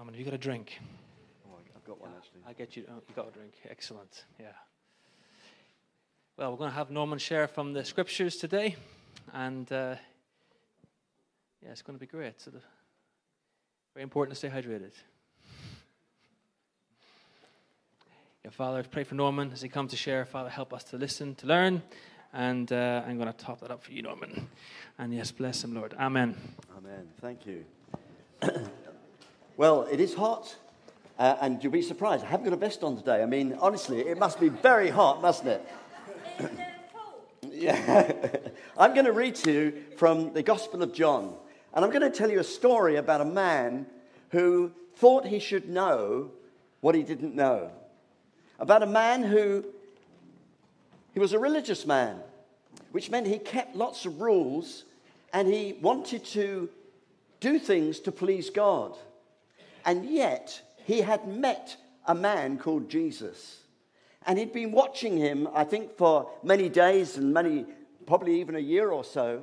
Norman, have you got a drink? Oh, I've got one actually. I'll get you. Oh, you got a drink. Excellent. Yeah. Well, we're going to have Norman share from the scriptures today, and uh, yeah, it's going to be great. So, the, very important to stay hydrated. Yeah, Father, pray for Norman as he comes to share. Father, help us to listen, to learn, and uh, I'm going to top that up for you, Norman. And yes, bless him, Lord. Amen. Amen. Thank you. well, it is hot, uh, and you'll be surprised. I haven't got a vest on today. I mean, honestly, it must be very hot, mustn't it? yeah. I'm going to read to you from the Gospel of John, and I'm going to tell you a story about a man who thought he should know what he didn't know. About a man who he was a religious man, which meant he kept lots of rules and he wanted to do things to please God. And yet, he had met a man called Jesus. And he'd been watching him, I think, for many days and many, probably even a year or so.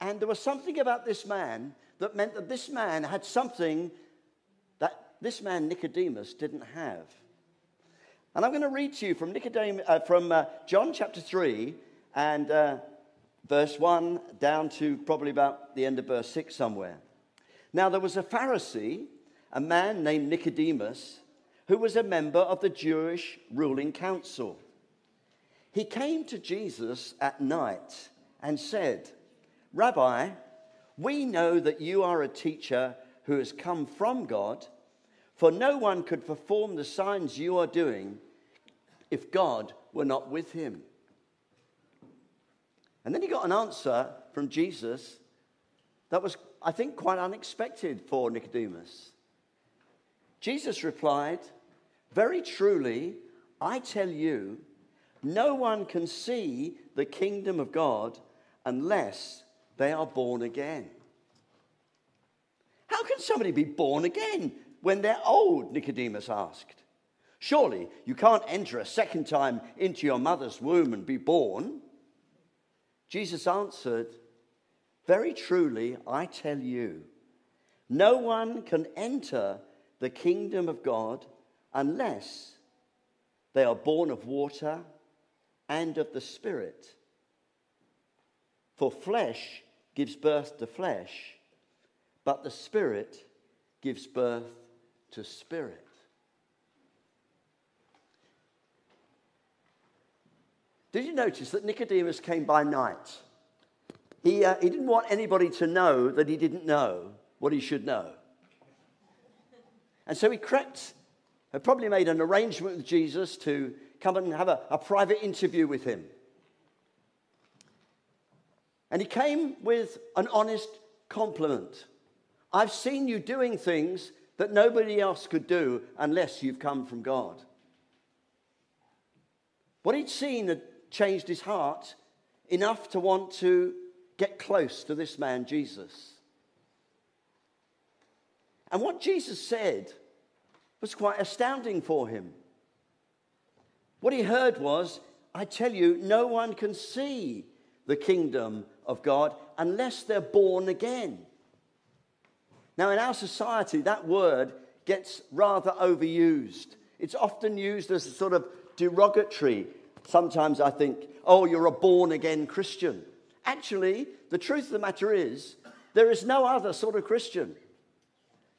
And there was something about this man that meant that this man had something that this man, Nicodemus, didn't have. And I'm going to read to you from, Nicodemus, uh, from uh, John chapter 3 and uh, verse 1 down to probably about the end of verse 6 somewhere. Now, there was a Pharisee, a man named Nicodemus, who was a member of the Jewish ruling council. He came to Jesus at night and said, Rabbi, we know that you are a teacher who has come from God, for no one could perform the signs you are doing if God were not with him. And then he got an answer from Jesus that was I think, quite unexpected for Nicodemus. Jesus replied, Very truly, I tell you, no one can see the kingdom of God unless they are born again. How can somebody be born again when they're old? Nicodemus asked. Surely you can't enter a second time into your mother's womb and be born. Jesus answered, very truly, I tell you, no one can enter the kingdom of God unless they are born of water and of the Spirit. For flesh gives birth to flesh, but the Spirit gives birth to spirit. Did you notice that Nicodemus came by night? He, uh, he didn't want anybody to know that he didn't know what he should know. And so he crept, had probably made an arrangement with Jesus to come and have a, a private interview with him. And he came with an honest compliment. I've seen you doing things that nobody else could do unless you've come from God. What he'd seen had changed his heart enough to want to get close to this man, Jesus. And what Jesus said was quite astounding for him. What he heard was, I tell you, no one can see the kingdom of God unless they're born again. Now, in our society, that word gets rather overused. It's often used as a sort of derogatory. Sometimes I think, oh, you're a born again Christian. Actually, the truth of the matter is, there is no other sort of Christian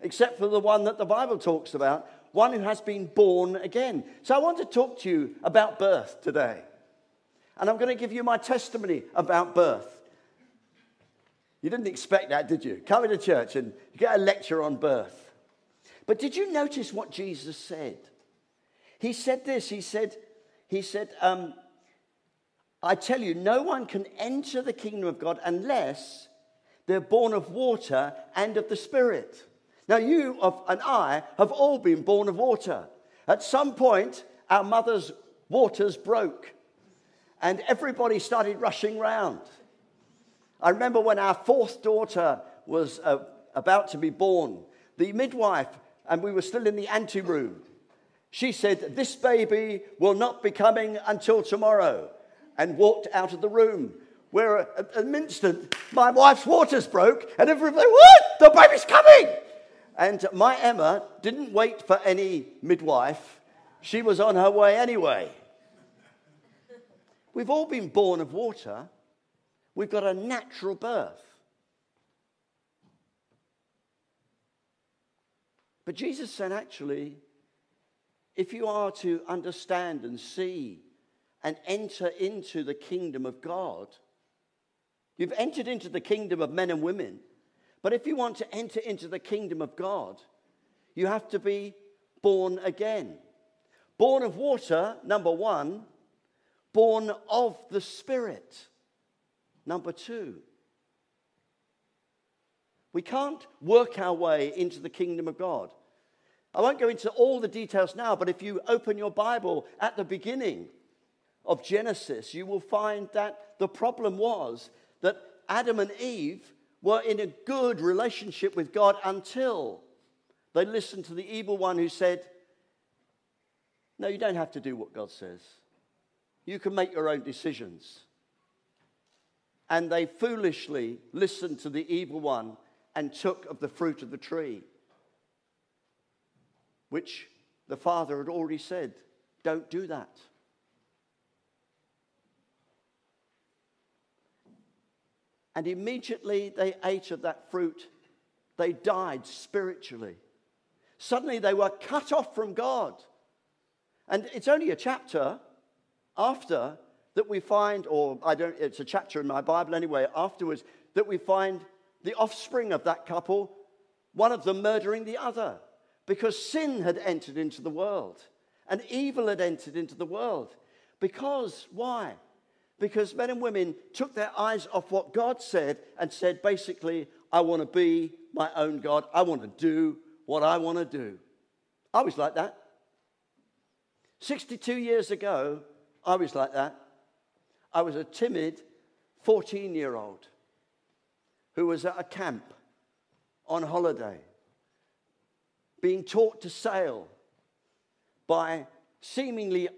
except for the one that the Bible talks about, one who has been born again. So I want to talk to you about birth today. And I'm going to give you my testimony about birth. You didn't expect that, did you? Coming to church and you get a lecture on birth. But did you notice what Jesus said? He said this. He said, he said, um, I tell you, no one can enter the kingdom of God unless they're born of water and of the Spirit. Now, you and I have all been born of water. At some point, our mother's waters broke, and everybody started rushing round. I remember when our fourth daughter was uh, about to be born, the midwife, and we were still in the anteroom, she said, This baby will not be coming until tomorrow and walked out of the room. Where at an instant, my wife's waters broke, and everybody, what? The baby's coming! And my Emma didn't wait for any midwife, she was on her way anyway. We've all been born of water, we've got a natural birth. But Jesus said, actually, if you are to understand and see and enter into the kingdom of God, you've entered into the kingdom of men and women. But if you want to enter into the kingdom of God, you have to be born again. Born of water, number one, born of the Spirit, number two. We can't work our way into the kingdom of God. I won't go into all the details now, but if you open your Bible at the beginning of Genesis, you will find that the problem was that Adam and Eve were in a good relationship with God until they listened to the evil one who said, No, you don't have to do what God says. You can make your own decisions. And they foolishly listened to the evil one and took of the fruit of the tree which the father had already said, don't do that. And immediately they ate of that fruit, they died spiritually. Suddenly they were cut off from God. And it's only a chapter after that we find, or I don't, it's a chapter in my Bible anyway, afterwards, that we find the offspring of that couple, one of them murdering the other because sin had entered into the world and evil had entered into the world. Because, why? Because men and women took their eyes off what God said and said, basically, I want to be my own God. I want to do what I want to do. I was like that. 62 years ago, I was like that. I was a timid 14 year old who was at a camp on holiday being taught to sail by seemingly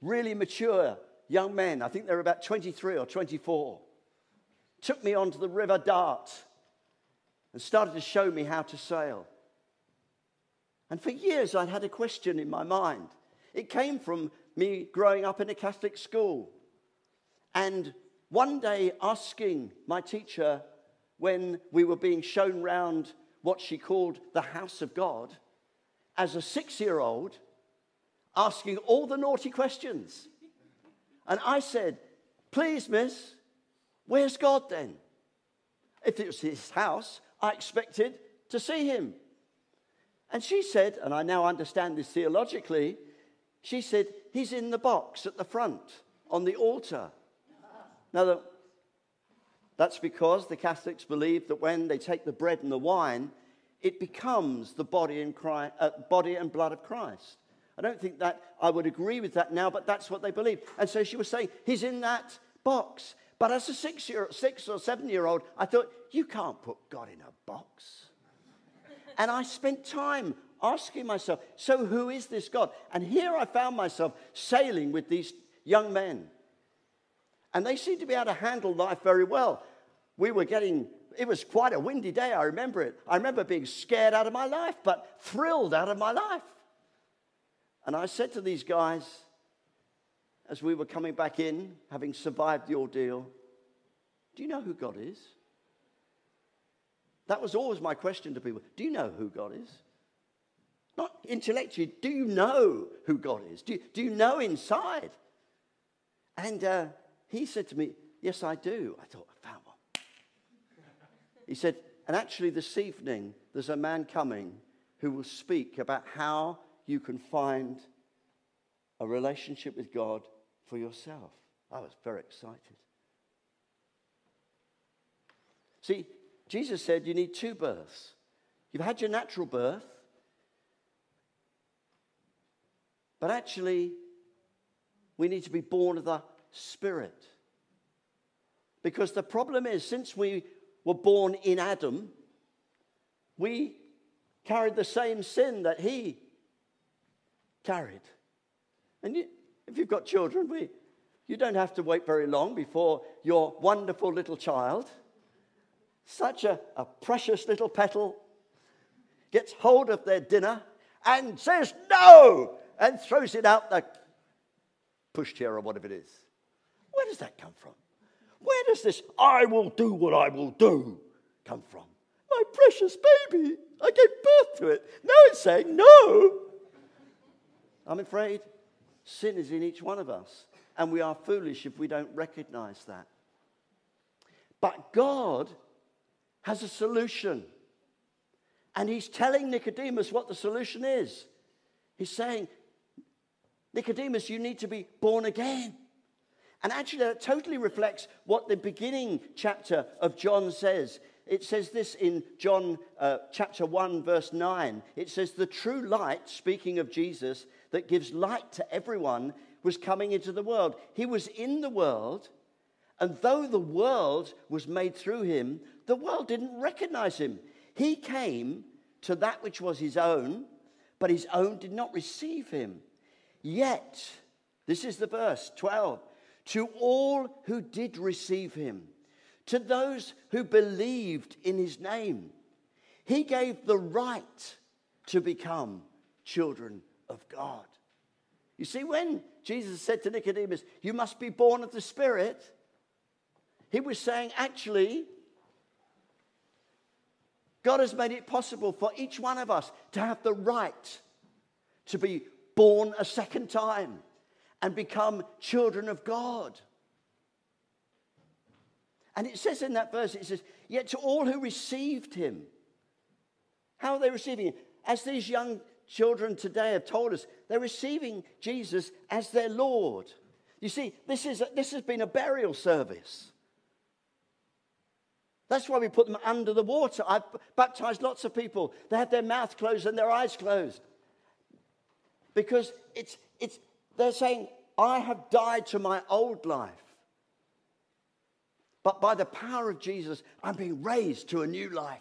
really mature young men. I think they were about 23 or 24. Took me onto the River Dart and started to show me how to sail. And for years, I'd had a question in my mind. It came from me growing up in a Catholic school. And one day, asking my teacher when we were being shown round what she called the house of God, as a six year old asking all the naughty questions. And I said, Please, miss, where's God then? If it was his house, I expected to see him. And she said, and I now understand this theologically, she said, He's in the box at the front on the altar. Now, that's because the Catholics believe that when they take the bread and the wine, it becomes the body and, Christ, uh, body and blood of Christ. I don't think that I would agree with that now, but that's what they believe. And so she was saying, He's in that box. But as a six, year, six or seven year old, I thought, You can't put God in a box. and I spent time asking myself, So who is this God? And here I found myself sailing with these young men. And they seemed to be able to handle life very well. We were getting it was quite a windy day. I remember it. I remember being scared out of my life, but thrilled out of my life. And I said to these guys, as we were coming back in, having survived the ordeal, Do you know who God is? That was always my question to people. Do you know who God is? Not intellectually, do you know who God is? Do you, do you know inside? And uh, he said to me, Yes, I do. I thought, I found one. he said, and actually, this evening, there's a man coming who will speak about how you can find a relationship with God for yourself. I was very excited. See, Jesus said you need two births. You've had your natural birth, but actually, we need to be born of the Spirit. Because the problem is, since we were born in Adam, we carried the same sin that he carried. And you, if you've got children, we, you don't have to wait very long before your wonderful little child, such a, a precious little petal, gets hold of their dinner and says no and throws it out the pushchair or whatever it is. Where does that come from? Where does this I will do what I will do come from? My precious baby, I gave birth to it. Now it's saying no. I'm afraid sin is in each one of us, and we are foolish if we don't recognize that. But God has a solution. And he's telling Nicodemus what the solution is. He's saying, Nicodemus, you need to be born again. And actually, that totally reflects what the beginning chapter of John says. It says this in John uh, chapter 1, verse 9. It says, The true light, speaking of Jesus, that gives light to everyone, was coming into the world. He was in the world, and though the world was made through him, the world didn't recognize him. He came to that which was his own, but his own did not receive him. Yet, this is the verse 12 to all who did receive him, to those who believed in his name, he gave the right to become children of God. You see, when Jesus said to Nicodemus, You must be born of the Spirit, he was saying, actually, God has made it possible for each one of us to have the right to be born a second time and become children of God. And it says in that verse, it says, Yet to all who received him, how are they receiving him? As these young children today have told us, they're receiving Jesus as their Lord. You see, this, is a, this has been a burial service. That's why we put them under the water. I've baptized lots of people. They have their mouth closed and their eyes closed. Because it's, it's, they're saying, I have died to my old life. But by the power of Jesus, I'm being raised to a new life.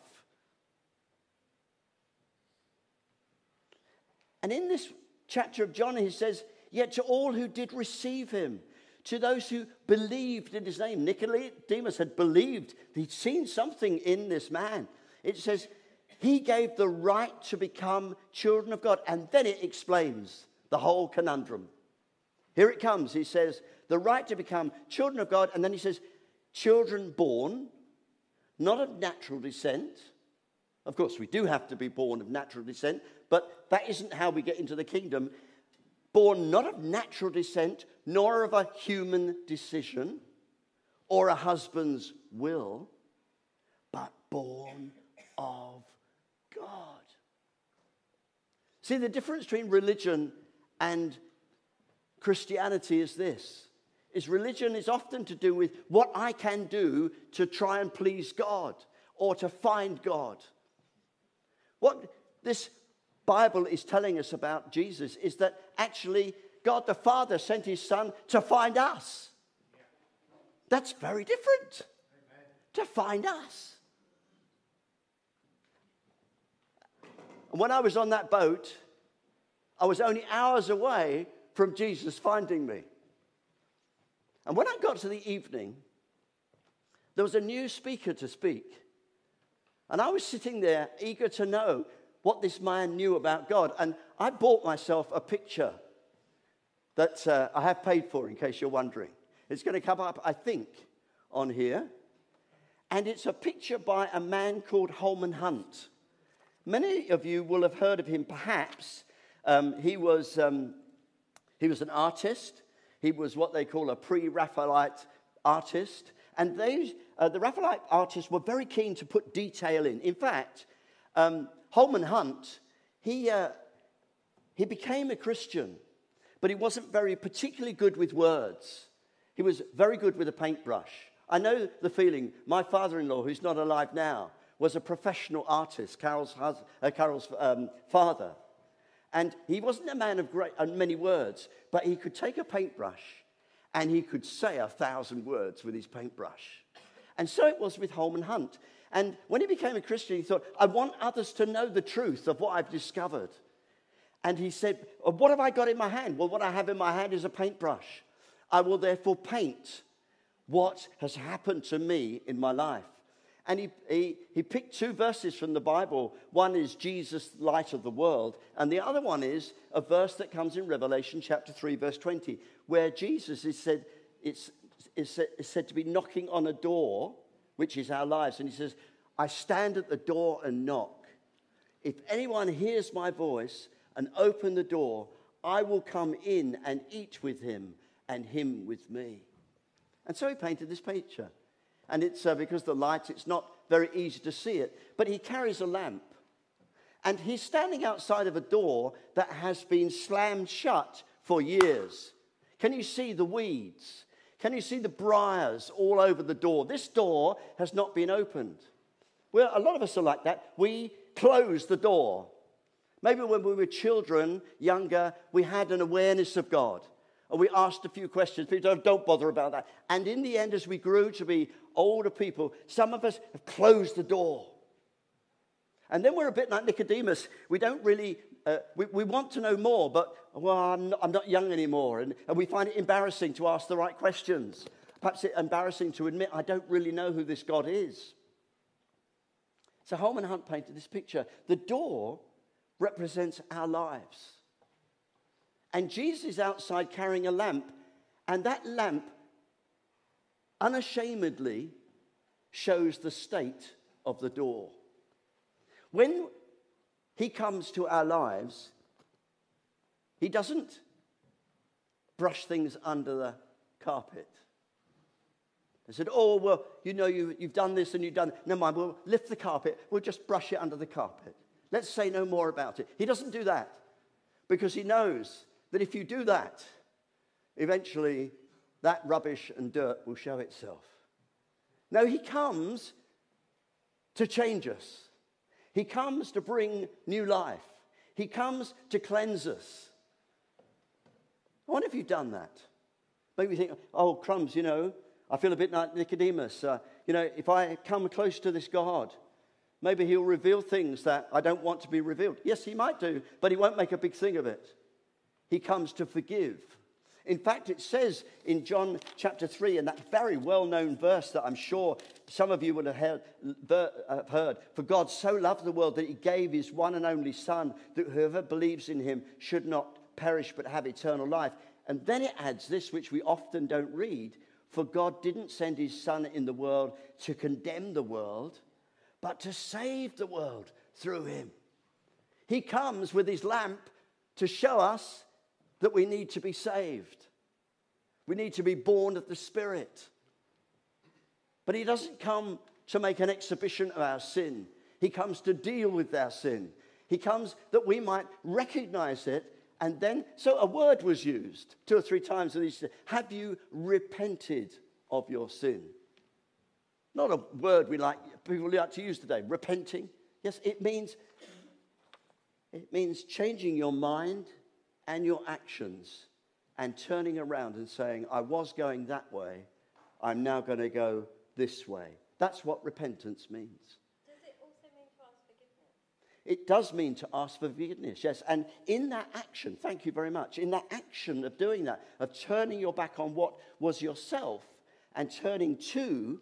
And in this chapter of John, he says, Yet to all who did receive him, to those who believed in his name. Nicodemus had believed, he'd seen something in this man. It says, he gave the right to become children of God. And then it explains the whole conundrum. Here it comes. He says, the right to become children of God. And then he says, children born, not of natural descent. Of course, we do have to be born of natural descent, but that isn't how we get into the kingdom born not of natural descent, nor of a human decision or a husband's will, but born of God. See, the difference between religion and Christianity is this is religion is often to do with what I can do to try and please God or to find God. What this Bible is telling us about Jesus is that actually God the Father sent his Son to find us. That's very different. To find us. And when I was on that boat, I was only hours away from Jesus finding me. And when I got to the evening, there was a new speaker to speak. And I was sitting there eager to know what this man knew about God. And I bought myself a picture that uh, I have paid for, in case you're wondering. It's going to come up, I think, on here. And it's a picture by a man called Holman Hunt. Many of you will have heard of him, perhaps. Um, he, was, um, he was an artist. He was what they call a pre Raphaelite artist. And they, uh, the Raphaelite artists were very keen to put detail in. In fact, um, Holman Hunt, he, uh, he became a Christian, but he wasn't very particularly good with words. He was very good with a paintbrush. I know the feeling. My father in law, who's not alive now, was a professional artist, Carol's, hus- uh, Carol's um, father. And he wasn't a man of great, uh, many words, but he could take a paintbrush and he could say a thousand words with his paintbrush. And so it was with Holman Hunt. And when he became a Christian, he thought, I want others to know the truth of what I've discovered. And he said, uh, What have I got in my hand? Well, what I have in my hand is a paintbrush. I will therefore paint what has happened to me in my life. And he, he, he picked two verses from the Bible. One is Jesus, light of the world, and the other one is a verse that comes in Revelation chapter 3, verse 20, where Jesus is said, it's, it's, it's said to be knocking on a door, which is our lives. And he says, I stand at the door and knock. If anyone hears my voice and open the door, I will come in and eat with him and him with me. And so he painted this picture. And it's uh, because the light, it's not very easy to see it. But he carries a lamp. And he's standing outside of a door that has been slammed shut for years. Can you see the weeds? Can you see the briars all over the door? This door has not been opened. Well, a lot of us are like that. We close the door. Maybe when we were children, younger, we had an awareness of God. And we asked a few questions. People don't, don't bother about that. And in the end, as we grew to be older people, some of us have closed the door. And then we're a bit like Nicodemus. We don't really, uh, we, we want to know more, but, well, I'm not, I'm not young anymore. And, and we find it embarrassing to ask the right questions. Perhaps it's embarrassing to admit, I don't really know who this God is. So Holman Hunt painted this picture. The door represents our lives. And Jesus is outside carrying a lamp, and that lamp unashamedly shows the state of the door. When he comes to our lives, he doesn't brush things under the carpet. They said, Oh, well, you know, you, you've done this and you've done. Never mind, we'll lift the carpet. We'll just brush it under the carpet. Let's say no more about it. He doesn't do that because he knows that if you do that, eventually that rubbish and dirt will show itself. No, he comes to change us. He comes to bring new life. He comes to cleanse us. I wonder if you've done that. Maybe you think, oh, crumbs, you know, I feel a bit like Nicodemus. Uh, you know, if I come close to this God, maybe he'll reveal things that I don't want to be revealed. Yes, he might do, but he won't make a big thing of it. He comes to forgive. In fact, it says in John chapter 3, in that very well known verse that I'm sure some of you heard, have heard, For God so loved the world that he gave his one and only Son, that whoever believes in him should not perish but have eternal life. And then it adds this, which we often don't read For God didn't send his Son in the world to condemn the world, but to save the world through him. He comes with his lamp to show us that we need to be saved. We need to be born of the Spirit. But He doesn't come to make an exhibition of our sin, He comes to deal with our sin. He comes that we might recognize it. And then, so a word was used two or three times, and he said, Have you repented of your sin? Not a word we like, people like to use today, repenting. Yes, it means, it means changing your mind and your actions and turning around and saying, I was going that way, I'm now going to go this way. That's what repentance means. Does it also mean to ask forgiveness? It does mean to ask for forgiveness, yes. And in that action, thank you very much, in that action of doing that, of turning your back on what was yourself and turning to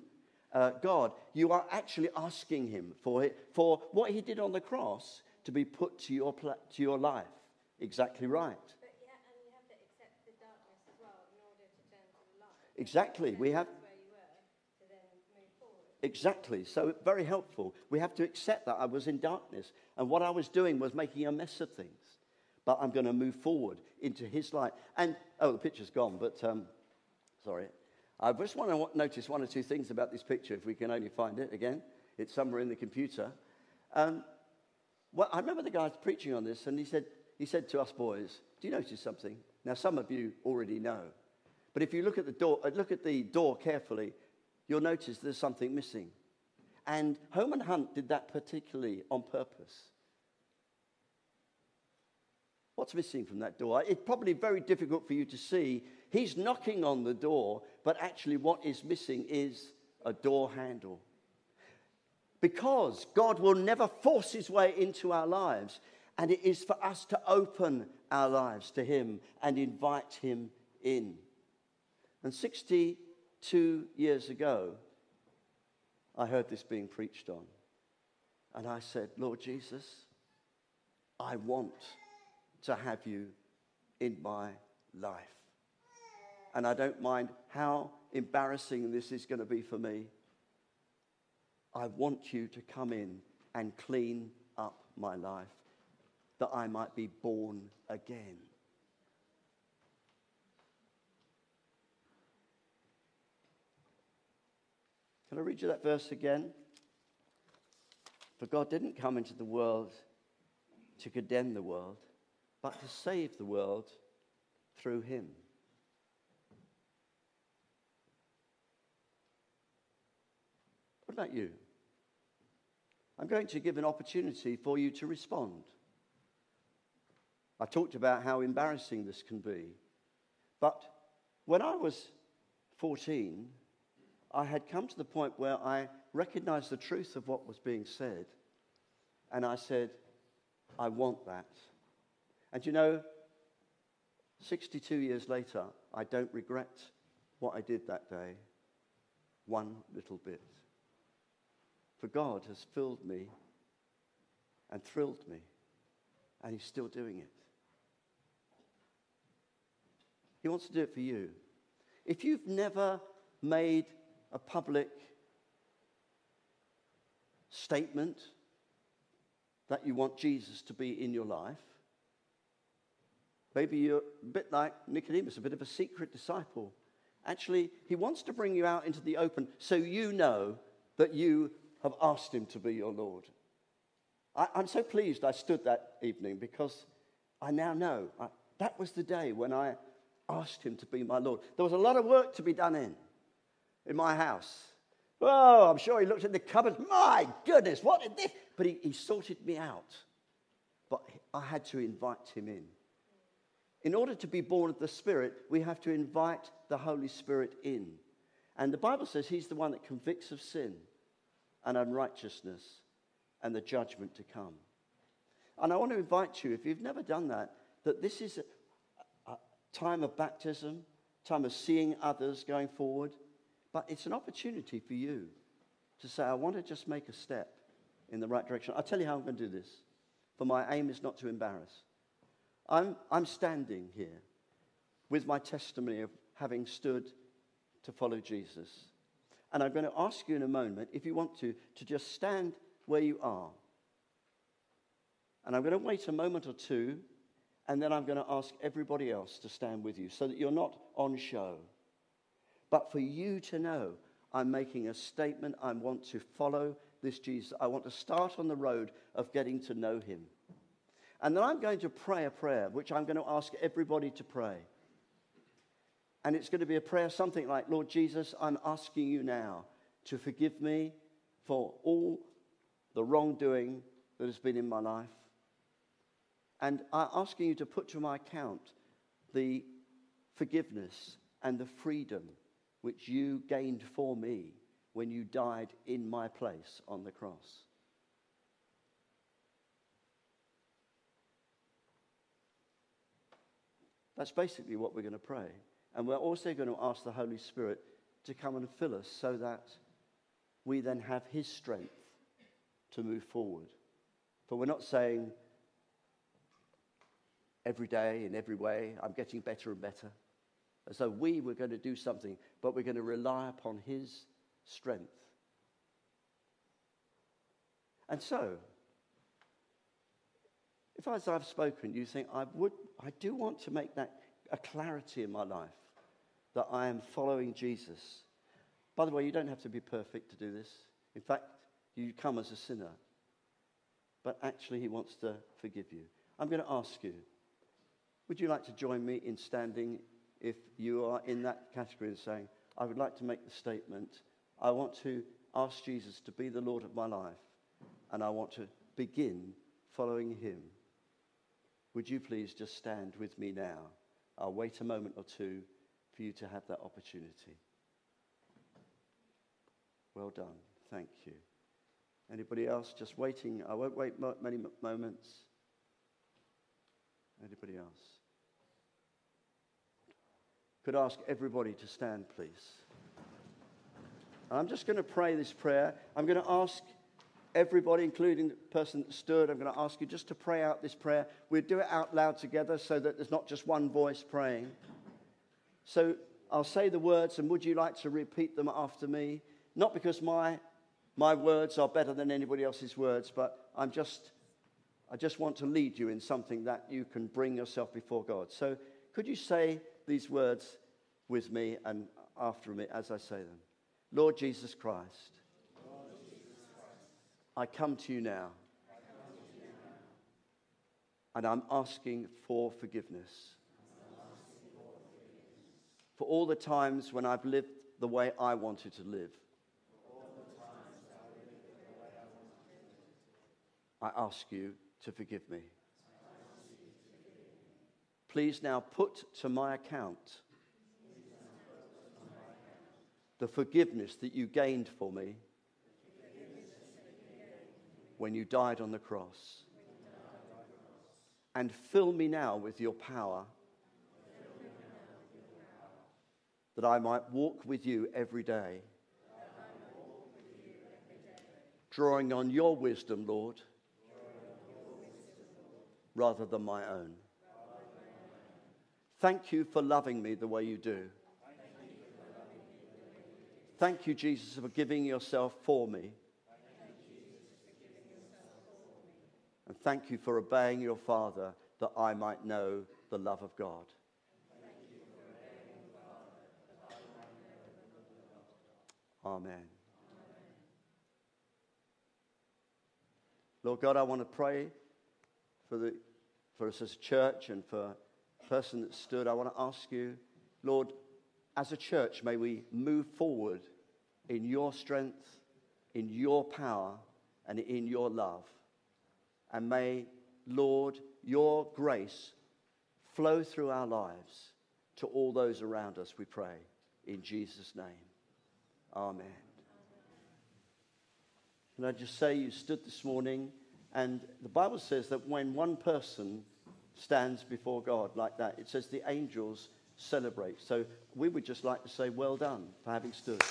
uh, God, you are actually asking Him for, it, for what He did on the cross to be put to your, pla- to your life. Exactly right. But yeah, and you have to accept the darkness as well in order to turn to the light. Exactly. We have Where you were to then move forward. exactly. So very helpful. We have to accept that I was in darkness and what I was doing was making a mess of things. But I'm going to move forward into His light. And oh, the picture's gone. But um, sorry, I just want to notice one or two things about this picture. If we can only find it again, it's somewhere in the computer. Um, well, I remember the guy preaching on this, and he said, he said to us boys, Do you notice something? Now, some of you already know. But if you look at the door, uh, look at the door carefully, you'll notice there's something missing. And Holman Hunt did that particularly on purpose. What's missing from that door? It's probably very difficult for you to see. He's knocking on the door, but actually, what is missing is a door handle. Because God will never force his way into our lives, and it is for us to open our lives to him and invite him in. And 62 years ago, I heard this being preached on. And I said, Lord Jesus, I want to have you in my life. And I don't mind how embarrassing this is going to be for me. I want you to come in and clean up my life that I might be born again. Can I read you that verse again? For God didn't come into the world to condemn the world, but to save the world through him. What about you? I'm going to give an opportunity for you to respond. I talked about how embarrassing this can be. But when I was 14, I had come to the point where I recognized the truth of what was being said. And I said, I want that. And you know, 62 years later, I don't regret what I did that day one little bit. For God has filled me and thrilled me, and He's still doing it. He wants to do it for you. If you've never made a public statement that you want Jesus to be in your life, maybe you're a bit like Nicodemus, a bit of a secret disciple. Actually, he wants to bring you out into the open so you know that you have asked him to be your Lord. I, am so pleased I stood that evening because I now know I, that was the day when I asked him to be my Lord. There was a lot of work to be done in, in my house. Oh, I'm sure he looked in the cupboard. My goodness, what is this? But he, he sorted me out. But I had to invite him in. In order to be born of the Spirit, we have to invite the Holy Spirit in. And the Bible says he's the one that convicts of sin and unrighteousness and the judgment to come. And I want to invite you, if you've never done that, that this is time of baptism, time of seeing others going forward, but it's an opportunity for you to say, I want to just make a step in the right direction. I'll tell you how I'm going to do this, for my aim is not to embarrass. I'm, I'm standing here with my testimony of having stood to follow Jesus. And I'm going to ask you in a moment, if you want to, to just stand where you are. And I'm going to wait a moment or two, and then I'm going to ask everybody else to stand with you so that you're not on show. But for you to know, I'm making a statement. I want to follow this Jesus. I want to start on the road of getting to know him. And then I'm going to pray a prayer, which I'm going to ask everybody to pray. And it's going to be a prayer something like, Lord Jesus, I'm asking you now to forgive me for all the wrongdoing that has been in my life. And I'm asking you to put to my account the forgiveness and the freedom which you gained for me when you died in my place on the cross. That's basically what we're going to pray. And we're also going to ask the Holy Spirit to come and fill us so that we then have His strength to move forward. For we're not saying every day, in every way, I'm getting better and better. As though we were going to do something, but we're going to rely upon His strength. And so, if as I've spoken, you think I would, I do want to make that a clarity in my life that I am following Jesus. By the way, you don't have to be perfect to do this. In fact, you come as a sinner. But actually, He wants to forgive you. I'm going to ask you would you like to join me in standing if you are in that category and saying, I would like to make the statement, I want to ask Jesus to be the Lord of my life, and I want to begin following Him? Would you please just stand with me now? I'll wait a moment or two for you to have that opportunity. Well done. Thank you. Anybody else just waiting? I won't wait many moments. Anybody else? Could ask everybody to stand, please. I'm just going to pray this prayer. I'm going to ask everybody, including the person that stood, I'm going to ask you just to pray out this prayer. We'll do it out loud together so that there's not just one voice praying. So I'll say the words, and would you like to repeat them after me? Not because my, my words are better than anybody else's words, but I'm just, I just want to lead you in something that you can bring yourself before God. So could you say these words with me and after me as I say them? Lord Jesus Christ, I come to you now. And I'm asking for forgiveness. For all the times when I've lived the way I wanted to live. I ask you to forgive me. Please now put to my account the forgiveness that you gained for me when you died on the cross. And fill me now with your power that I might walk with you every day, drawing on your wisdom, Lord, rather than my own. Thank you for loving me the way you do. Thank you, Jesus, for giving yourself for me. And thank you for obeying your Father that I might know the love of God. Amen. Lord God, I want to pray for, the, for us as a church and for person that stood. I want to ask you, Lord, as a church, may we move forward in your strength, in your power, and in your love. And may, Lord, your grace flow through our lives to all those around us, we pray. In Jesus' name. Amen. And I just say you stood this morning, and the Bible says that when one person stands before God like that, it says the angels celebrate. So we would just like to say, well done for having stood.